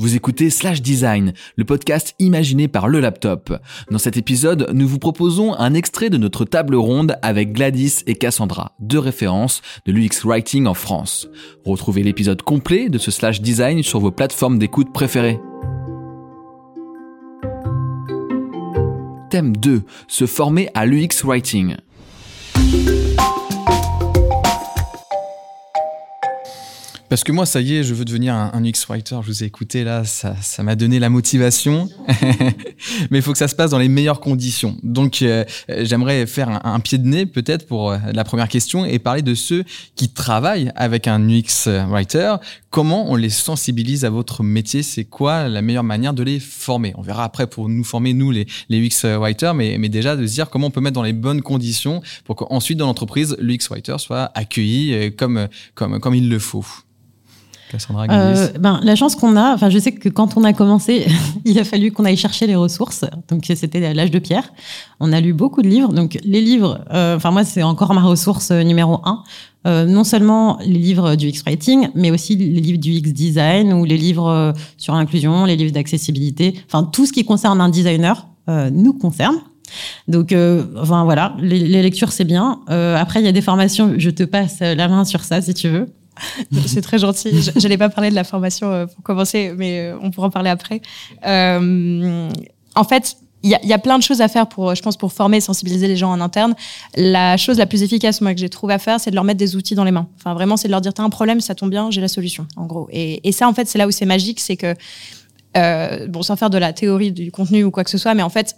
Vous écoutez Slash Design, le podcast imaginé par le laptop. Dans cet épisode, nous vous proposons un extrait de notre table ronde avec Gladys et Cassandra, deux références de l'UX Writing en France. Retrouvez l'épisode complet de ce Slash Design sur vos plateformes d'écoute préférées. Thème 2. Se former à l'UX Writing. Parce que moi, ça y est, je veux devenir un, UX writer. Je vous ai écouté là, ça, ça m'a donné la motivation. Mais il faut que ça se passe dans les meilleures conditions. Donc, euh, j'aimerais faire un, un, pied de nez peut-être pour euh, la première question et parler de ceux qui travaillent avec un UX writer. Comment on les sensibilise à votre métier? C'est quoi la meilleure manière de les former? On verra après pour nous former nous les, les UX writers, mais, mais déjà de se dire comment on peut mettre dans les bonnes conditions pour qu'ensuite dans l'entreprise l'UX writer soit accueilli euh, comme comme comme il le faut. Euh, ben, la chance qu'on a, enfin, je sais que quand on a commencé, il a fallu qu'on aille chercher les ressources. Donc, c'était l'âge de pierre. On a lu beaucoup de livres. Donc, les livres, euh, enfin, moi, c'est encore ma ressource numéro un. Euh, non seulement les livres du X-Writing, mais aussi les livres du X-Design ou les livres euh, sur l'inclusion, les livres d'accessibilité. Enfin, tout ce qui concerne un designer euh, nous concerne. Donc, euh, enfin voilà, les, les lectures c'est bien. Euh, après, il y a des formations. Je te passe la main sur ça si tu veux. C'est très gentil. Je n'allais pas parler de la formation euh, pour commencer, mais euh, on pourra en parler après. Euh, en fait, il y, a, plein de choses à faire pour, je pense, pour former et sensibiliser les gens en interne. La chose la plus efficace, moi, que j'ai trouvé à faire, c'est de leur mettre des outils dans les mains. Enfin, vraiment, c'est de leur dire, t'as un problème, ça tombe bien, j'ai la solution, en gros. Et, ça, en fait, c'est là où c'est magique, c'est que, bon, sans faire de la théorie du contenu ou quoi que ce soit, mais en fait,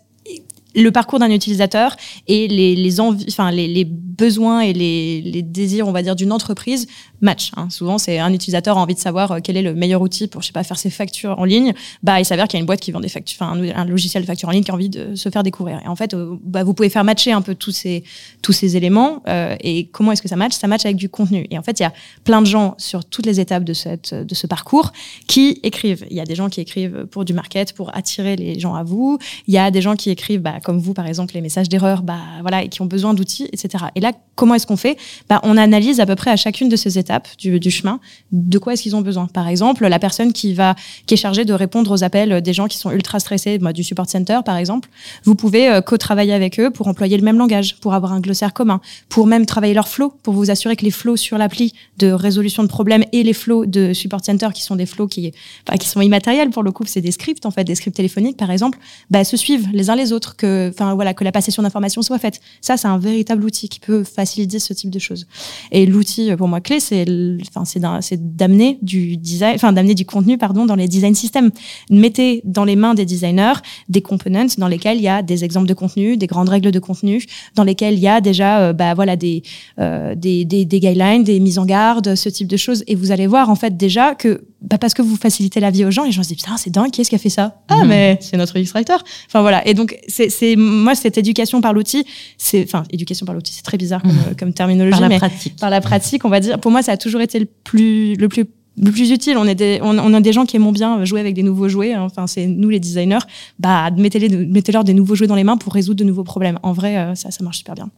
le parcours d'un utilisateur et les, besoins et les, désirs, on va dire, d'une entreprise match. Hein. Souvent, c'est un utilisateur a envie de savoir euh, quel est le meilleur outil pour, je sais pas, faire ses factures en ligne. Bah, il s'avère qu'il y a une boîte qui vend des factures, un, logiciel de facture en ligne qui a envie de se faire découvrir. Et en fait, euh, bah, vous pouvez faire matcher un peu tous ces éléments. Euh, et comment est-ce que ça match Ça match avec du contenu. Et en fait, il y a plein de gens sur toutes les étapes de de ce parcours qui écrivent. Il y a des gens qui écrivent pour du market, pour attirer les gens à vous. Il y a des gens qui écrivent, bah, comme vous par exemple, les messages d'erreur, bah voilà, et qui ont besoin d'outils, etc. Et là, comment est-ce qu'on fait? Bah, on analyse à peu près à chacune de ces étapes du, chemin de quoi est-ce qu'ils ont besoin. Par exemple, la personne qui va qui est chargée de répondre aux appels des gens qui sont ultra stressés, bah, du support center par exemple, vous pouvez euh, co-travailler avec eux pour employer le même langage, pour avoir un glossaire commun, pour même travailler leur flow, pour vous assurer que les flows sur l'appli de résolution de problèmes et les flows de support center qui sont des flows qui, enfin, qui sont immatériels pour le coup, c'est des scripts en fait, des scripts téléphoniques par exemple, bah, se suivent les uns les autres, que, enfin voilà, que la passation d'informations soit faite. Ça, c'est un véritable outil qui peut faciliter ce type de choses. Et l'outil pour moi clé, c'est, enfin c'est d'amener du design, enfin d'amener du contenu pardon dans les design systems. Mettez dans les mains des designers des components dans lesquels il y a des exemples de contenu, des grandes règles de contenu, dans lesquels il y a déjà euh, bah voilà des, euh, des, des des guidelines, des mises en garde, ce type de choses. Et vous allez voir en fait déjà que bah parce que vous facilitez la vie aux gens, les gens se disent putain c'est dingue, qui est-ce qui a fait ça? Ah mmh. mais c'est notre illustrateur. Enfin voilà. Et donc c'est moi cette éducation par l'outil, c'est enfin éducation par l'outil, c'est très bizarre comme, mmh. comme terminologie, par la mais pratique. par la pratique, on va dire. Pour moi, ça a toujours été le plus le plus le plus utile. On, est des, on, on, a des gens qui aiment bien jouer avec des nouveaux jouets. Hein. Enfin, c'est nous les designers. Bah, mettez-les, mettez-leur des nouveaux jouets dans les mains pour résoudre de nouveaux problèmes. En vrai, euh, ça, ça marche super bien.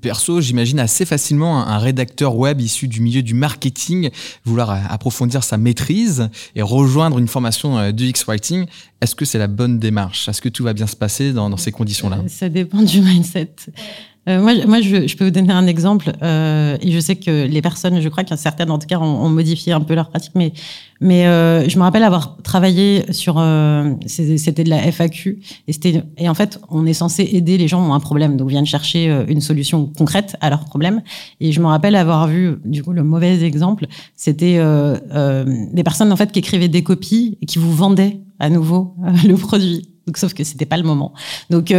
Perso, j'imagine assez facilement un rédacteur web issu du milieu du marketing vouloir approfondir sa maîtrise et rejoindre une formation euh, de X-Writing. Est-ce que c'est la bonne démarche? Est-ce que tout va bien se passer dans, dans ces conditions-là? Ça dépend du mindset. Euh, moi, moi je, je, peux vous donner un exemple. Euh, et je sais que les personnes, je crois qu'il y a certaines, en tout cas, ont, ont, modifié un peu leur pratique. Mais, mais euh, je me rappelle avoir travaillé sur. Euh, c'était de la FAQ. Et, c'était, et en fait, on est censé aider les gens qui ont un problème. Donc, viennent chercher euh, une solution concrète à leur problème. Et je me rappelle avoir vu, du coup, le mauvais exemple. C'était euh, des personnes, en fait, qui écrivaient des copies et qui vous vendaient à nouveau le produit. Donc, sauf que c'était pas le moment. Donc,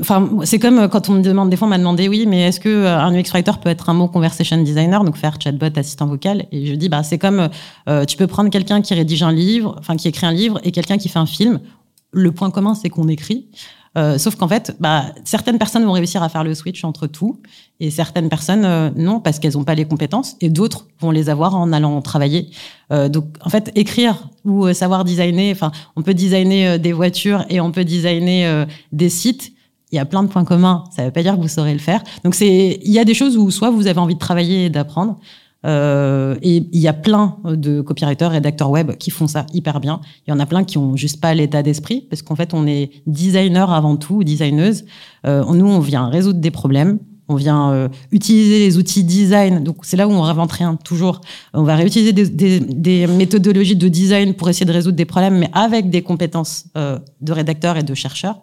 enfin, euh, c'est comme quand on me demande, des fois, on m'a demandé, oui, mais est-ce que euh, un UX writer peut être un mot conversation designer, donc faire chatbot, assistant vocal? Et je dis, bah, c'est comme, euh, tu peux prendre quelqu'un qui rédige un livre, enfin, qui écrit un livre, et quelqu'un qui fait un film. Le point commun, c'est qu'on écrit. Euh, sauf qu'en fait, bah, certaines personnes vont réussir à faire le switch entre tout, et certaines personnes euh, non parce qu'elles n'ont pas les compétences, et d'autres vont les avoir en allant travailler. Euh, donc, en fait, écrire ou savoir designer, enfin, on peut designer des voitures et on peut designer des sites. Il y a plein de points communs. Ça ne veut pas dire que vous saurez le faire. Donc, c'est, il y a des choses où soit vous avez envie de travailler et d'apprendre, Euh, et il y a plein de copywriters, rédacteurs web qui font ça hyper bien. Il y en a plein qui ont juste pas l'état d'esprit parce qu'en fait, on est designer avant tout, designeuse. Euh, nous, on vient résoudre des problèmes. On vient euh, utiliser les outils design. Donc, c'est là où on réinvente rien, toujours. On va réutiliser des, méthodologies de design pour essayer de résoudre des problèmes, mais avec des compétences euh, de rédacteurs et de chercheurs.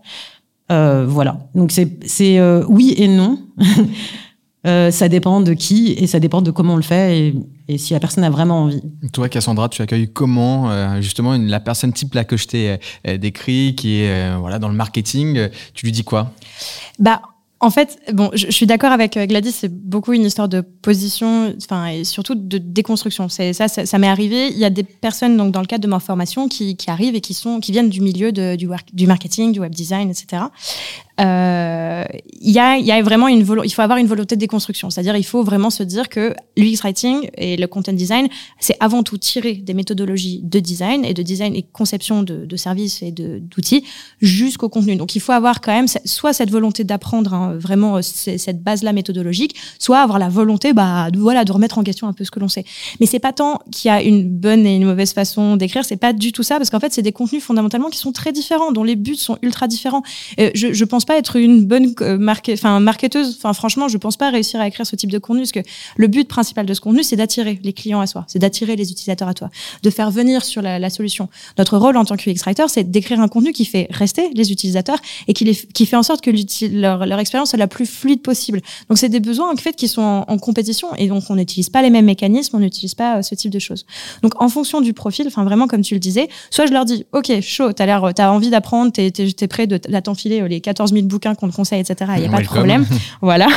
Voilà. Donc, c'est oui et non. Euh, ça dépend de qui et ça dépend de comment on le fait et, et si la personne a vraiment envie. Toi, Cassandra, tu accueilles comment euh, justement une, la personne type là que je t'ai euh, décrit, qui est voilà dans le marketing, tu lui dis quoi? Bah en fait, bon, je, je suis d'accord avec euh, Gladys, c'est beaucoup une histoire de position, enfin, et surtout de déconstruction. C'est ça, ça, ça m'est arrivé. Il y a des personnes, donc, dans le cadre de ma formation, qui, qui arrivent et qui sont, qui viennent du milieu de, du, du marketing, du web design, etc. Euh, y a, y a vraiment une il faut avoir une volonté de déconstruction. C'est-à-dire, il faut vraiment se dire que l'UX writing et le content design, c'est avant tout tirer des méthodologies de design et de design et conception de, de services et d'outils jusqu'au contenu. Donc, il faut avoir quand même soit cette volonté d'apprendre hein, vraiment euh, cette base-là méthodologique, soit avoir la volonté, bah, de, voilà, de remettre en question un peu ce que l'on sait. Mais c'est pas tant qu'il y a une bonne et une mauvaise façon d'écrire, c'est pas du tout ça, parce qu'en fait, c'est des contenus fondamentalement qui sont très différents, dont les buts sont ultra différents. Euh, je, je pense pas être une bonne euh, marque, enfin, marketeuse. Enfin, franchement, je pense pas réussir à écrire ce type de contenu, parce que le but principal de ce contenu, c'est d'attirer les clients à soi, c'est d'attirer les utilisateurs à toi, de faire venir sur la, solution. Notre rôle en tant que UX writer, c'est d'écrire un contenu qui fait rester les utilisateurs et qui, les, qui fait en sorte que leur, leur expérience soit la plus fluide possible. Donc, c'est des besoins en fait qui sont en, compétition et donc on n'utilise pas les mêmes mécanismes, on n'utilise pas euh, ce type de choses. Donc, en fonction du profil, enfin vraiment comme tu le disais, soit je leur dis, ok, chaud, t'as l'air, t'as envie d'apprendre, t'es, t'es, t'es prêt de, t'enfiler les 14 000 bouquins qu'on te conseille, etc. Il y a pas de problème, voilà.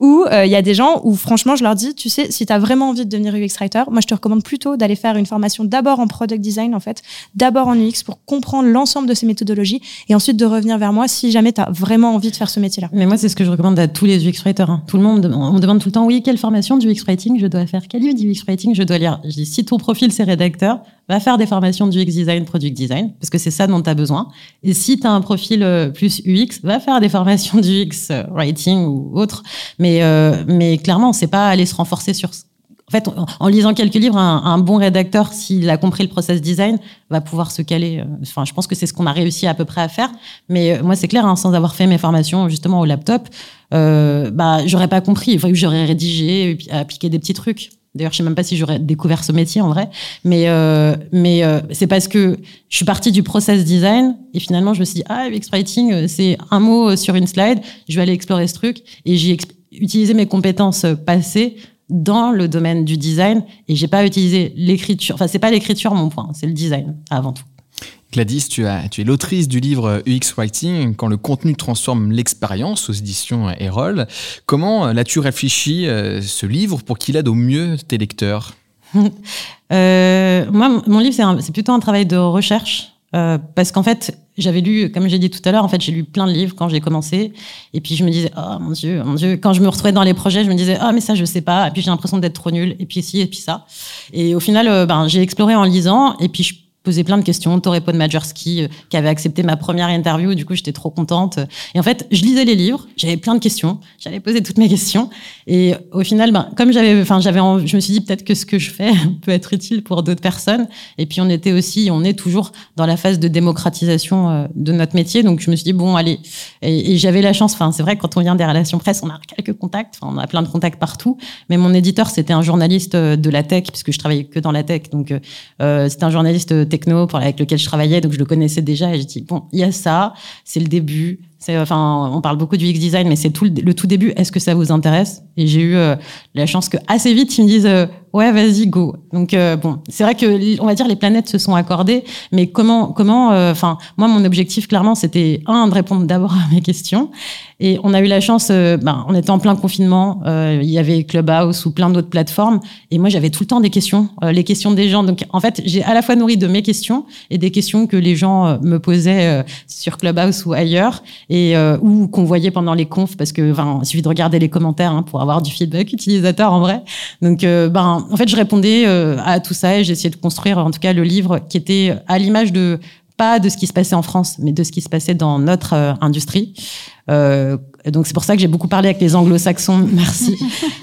Ou il euh, y a des gens où franchement je leur dis, tu sais, si t'as vraiment envie de devenir UX writer, moi je te recommande plutôt d'aller faire une formation d'abord en product design en fait, d'abord en UX pour comprendre l'ensemble de ces méthodologies et ensuite de revenir vers moi si jamais t'as vraiment envie de faire ce métier-là. Mais moi c'est ce que je recommande à tous les UX writers. Hein. Tout le monde, on me demande tout le temps, oui, quelle formation du UX writing je dois faire, quel livre du UX writing je dois lire? Je dis, si ton profil c'est rédacteur, va faire des formations du UX design, product design, parce que c'est ça dont tu as besoin. Et si tu as un profil euh, plus UX, va faire des formations du UX euh, writing ou autre. Mais, euh, mais clairement, c'est pas aller se renforcer sur. En fait, en lisant quelques livres, un, bon rédacteur, s'il a compris le process design, va pouvoir se caler. Enfin, je pense que c'est ce qu'on a réussi à peu près à faire. Mais moi, c'est clair, hein, sans avoir fait mes formations justement au laptop, euh, bah, j'aurais pas compris. Enfin, j'aurais rédigé, appliqué des petits trucs. D'ailleurs, je sais même pas si j'aurais découvert ce métier en vrai, mais euh, mais euh, c'est parce que je suis partie du process design et finalement je me suis dit ah UX writing c'est un mot sur une slide, je vais aller explorer ce truc et j'ai utilisé mes compétences passées dans le domaine du design et j'ai pas utilisé l'écriture. Enfin, c'est pas l'écriture mon point, c'est le design avant tout. Gladys, tu, es l'autrice du livre UX Writing, Quand le contenu transforme l'expérience aux éditions Erol. Comment l'as-tu réfléchi, euh, ce livre, pour qu'il aide au mieux tes lecteurs euh, Moi, mon livre, c'est plutôt un travail de recherche. Euh, parce qu'en fait, j'avais lu, comme j'ai dit tout à l'heure, en fait, j'ai lu plein de livres quand j'ai commencé, et puis je me disais, oh mon dieu, mon dieu, quand je me retrouvais dans les projets, je me disais, ah oh, mais ça je sais pas, et puis j'ai l'impression d'être trop nul, et puis ci, et puis ça, et au final, euh, ben j'ai exploré en lisant, et puis je posé plein de questions. Torrepo de Majerski, euh, qui avait accepté ma première interview. Du coup, j'étais trop contente. Et en fait, je lisais les livres. J'avais plein de questions. J'allais poser toutes mes questions. Et au final, ben, comme j'avais, enfin, j'avais, je me suis dit peut-être que ce que je fais peut être utile pour d'autres personnes. Et puis, on était aussi, on est toujours dans la phase de démocratisation euh, de notre métier. Donc, je me suis dit, bon, allez. Et, et j'avais la chance, enfin, c'est vrai, quand on vient des relations presse, on a quelques contacts. Enfin, on a plein de contacts partout. Mais mon éditeur, c'était un journaliste euh, de la tech, puisque je travaillais que dans la tech. Donc, euh, c'était un journaliste techno pour, avec lequel je travaillais, donc je le connaissais déjà et j'ai dit bon, il y a ça, c'est le début. Enfin, on parle beaucoup du X design, mais c'est tout le, le, tout début. Est-ce que ça vous intéresse? Et j'ai eu euh, la chance que assez vite ils me disent euh, ouais, vas-y, go. Donc euh, bon, c'est vrai que on va dire les planètes se sont accordées, mais comment, comment, enfin, moi mon objectif clairement c'était un de répondre d'abord à mes questions, et on a eu la chance, ben, on était en plein confinement, il y avait Clubhouse ou plein d'autres plateformes, et moi j'avais tout le temps des questions, les questions des gens. Donc en fait, j'ai à la fois nourri de mes questions et des questions que les gens me posaient sur Clubhouse ou ailleurs et euh, ou qu'on voyait pendant les confs parce que enfin il suffit de regarder les commentaires hein, pour avoir du feedback utilisateur en vrai. Donc euh, ben en fait je répondais euh, à tout ça et j'essayais de construire en tout cas le livre qui était à l'image de pas de ce qui se passait en France mais de ce qui se passait dans notre industrie Euh, donc c'est pour ça que j'ai beaucoup parlé avec les anglo-saxons. Merci.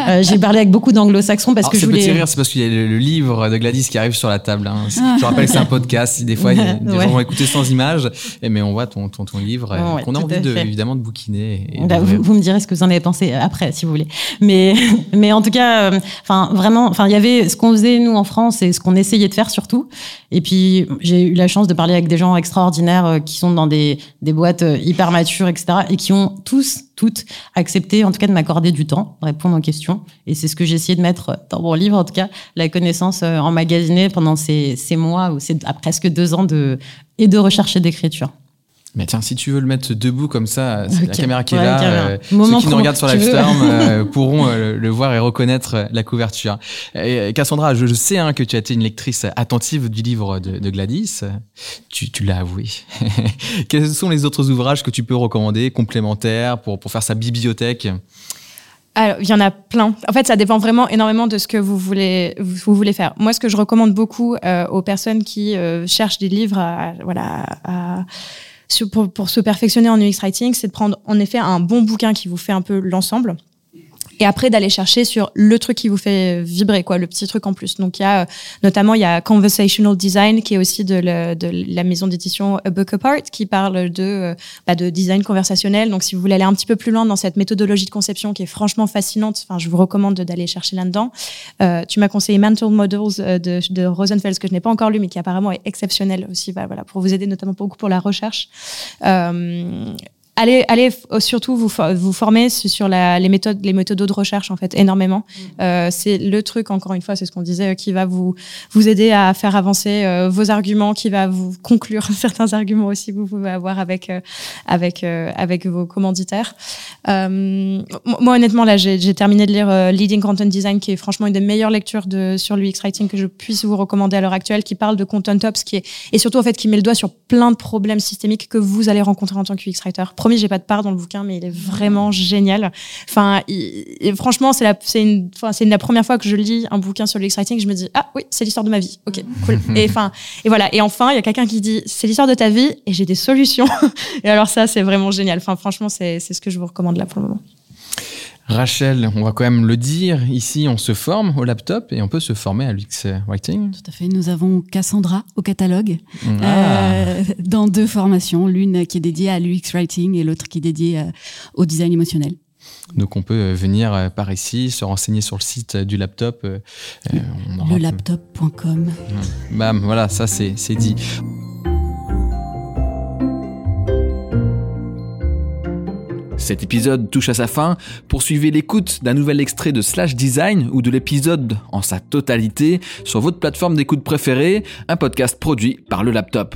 Euh, j'ai parlé avec beaucoup d'anglo-saxons parce Alors, que je voulais. rire, c'est parce qu'il y a le, le livre de Gladys qui arrive sur la table. Hein. Je rappelle que c'est un podcast. Des fois, il y a- des Ouais. gens vont écouter sans image, et mais on voit ton, ton, ton livre Ouais, qu'on a envie de, évidemment de bouquiner. Et Bah, vous, vous me direz ce que vous en avez pensé après, si vous voulez. Mais, mais en tout cas, euh, enfin vraiment, enfin il y avait ce qu'on faisait nous en France et ce qu'on essayait de faire surtout. Et puis j'ai eu la chance de parler avec des gens extraordinaires euh, qui sont dans des des boîtes hyper matures, etc. Et qui ont tous, toutes accepté, en tout cas, de m'accorder du temps, répondre aux questions. Et c'est ce que j'ai essayé de mettre dans mon livre, en tout cas, la connaissance euh, emmagasinée pendant ces ces mois ou ces à presque deux ans de et de recherche et d'écriture. Mais tiens, si tu veux le mettre debout comme ça, c'est la caméra qui est Ouais, là. euh, ceux qui nous regardent sur. Livestorm euh, pourront euh, le, voir et reconnaître euh, la couverture. Et, Cassandra, je, je sais hein, que tu as été une lectrice attentive du livre de, de Gladys. Tu, tu l'as avoué. Quels sont les autres ouvrages que tu peux recommander, complémentaires, pour, pour faire sa bibliothèque? Alors, il y en a plein. En fait, ça dépend vraiment énormément de ce que vous voulez, vous, voulez faire. Moi, ce que je recommande beaucoup aux personnes qui cherchent des livres à, voilà, à- pour, pour se perfectionner en UX Writing, c'est de prendre en effet un bon bouquin qui vous fait un peu l'ensemble. Et après, d'aller chercher sur le truc qui vous fait vibrer, quoi, le petit truc en plus. Donc, il y a, notamment, il y a Conversational Design, qui est aussi de, la maison d'édition A Book Apart, qui parle de, euh, bah, de design conversationnel. Donc, si vous voulez aller un petit peu plus loin dans cette méthodologie de conception qui est franchement fascinante, enfin, je vous recommande de- d'aller chercher là-dedans. Euh, tu m'as conseillé Mental Models euh, de, de Rosenfeld, que je n'ai pas encore lu, mais qui apparemment est exceptionnel aussi, bah, voilà, pour vous aider notamment beaucoup pour la recherche. Allez, allez f- surtout vous, vous former su- sur la, les méthodes, les méthodes de recherche en fait énormément. Euh, c'est le truc encore une fois, c'est ce qu'on disait, euh, qui va vous vous aider à faire avancer euh, vos arguments, qui va vous conclure certains arguments aussi que vous pouvez avoir avec euh, avec euh, avec vos commanditaires. Euh, moi honnêtement là, j'ai j'ai terminé de lire euh, Leading Content Design, qui est franchement une des meilleures lectures de sur l'UX writing que je puisse vous recommander à l'heure actuelle, qui parle de content ops, qui est et surtout en fait qui met le doigt sur plein de problèmes systémiques que vous allez rencontrer en tant que UX writer. Promis, j'ai pas de part dans le bouquin, mais il est vraiment génial. Enfin, il- et franchement, c'est la, c'est une, enfin, c'est la première fois que je lis un bouquin sur l'UX writing, je me dis ah oui, c'est l'histoire de ma vie. Ok, cool. et enfin, et voilà. Et enfin, il y a quelqu'un qui dit c'est l'histoire de ta vie et j'ai des solutions. et alors ça, c'est vraiment génial. Enfin, franchement, c'est, c'est ce que je vous recommande là pour le moment. Rachel, on va quand même le dire, ici on se forme au laptop et on peut se former à l'UX Writing. Tout à fait. Nous avons Cassandra au catalogue Ah. euh, dans deux formations, l'une qui est dédiée à l'UX writing et l'autre qui est dédiée euh, au design émotionnel. Donc on peut euh, venir par ici, se renseigner sur le site du laptop. euh, aura- Lelaptop.com. Bam, voilà, ça c'est c'est dit. Cet épisode touche à sa fin. Poursuivez l'écoute d'un nouvel extrait de Slash Design ou de l'épisode en sa totalité sur votre plateforme d'écoute préférée, un podcast produit par le laptop.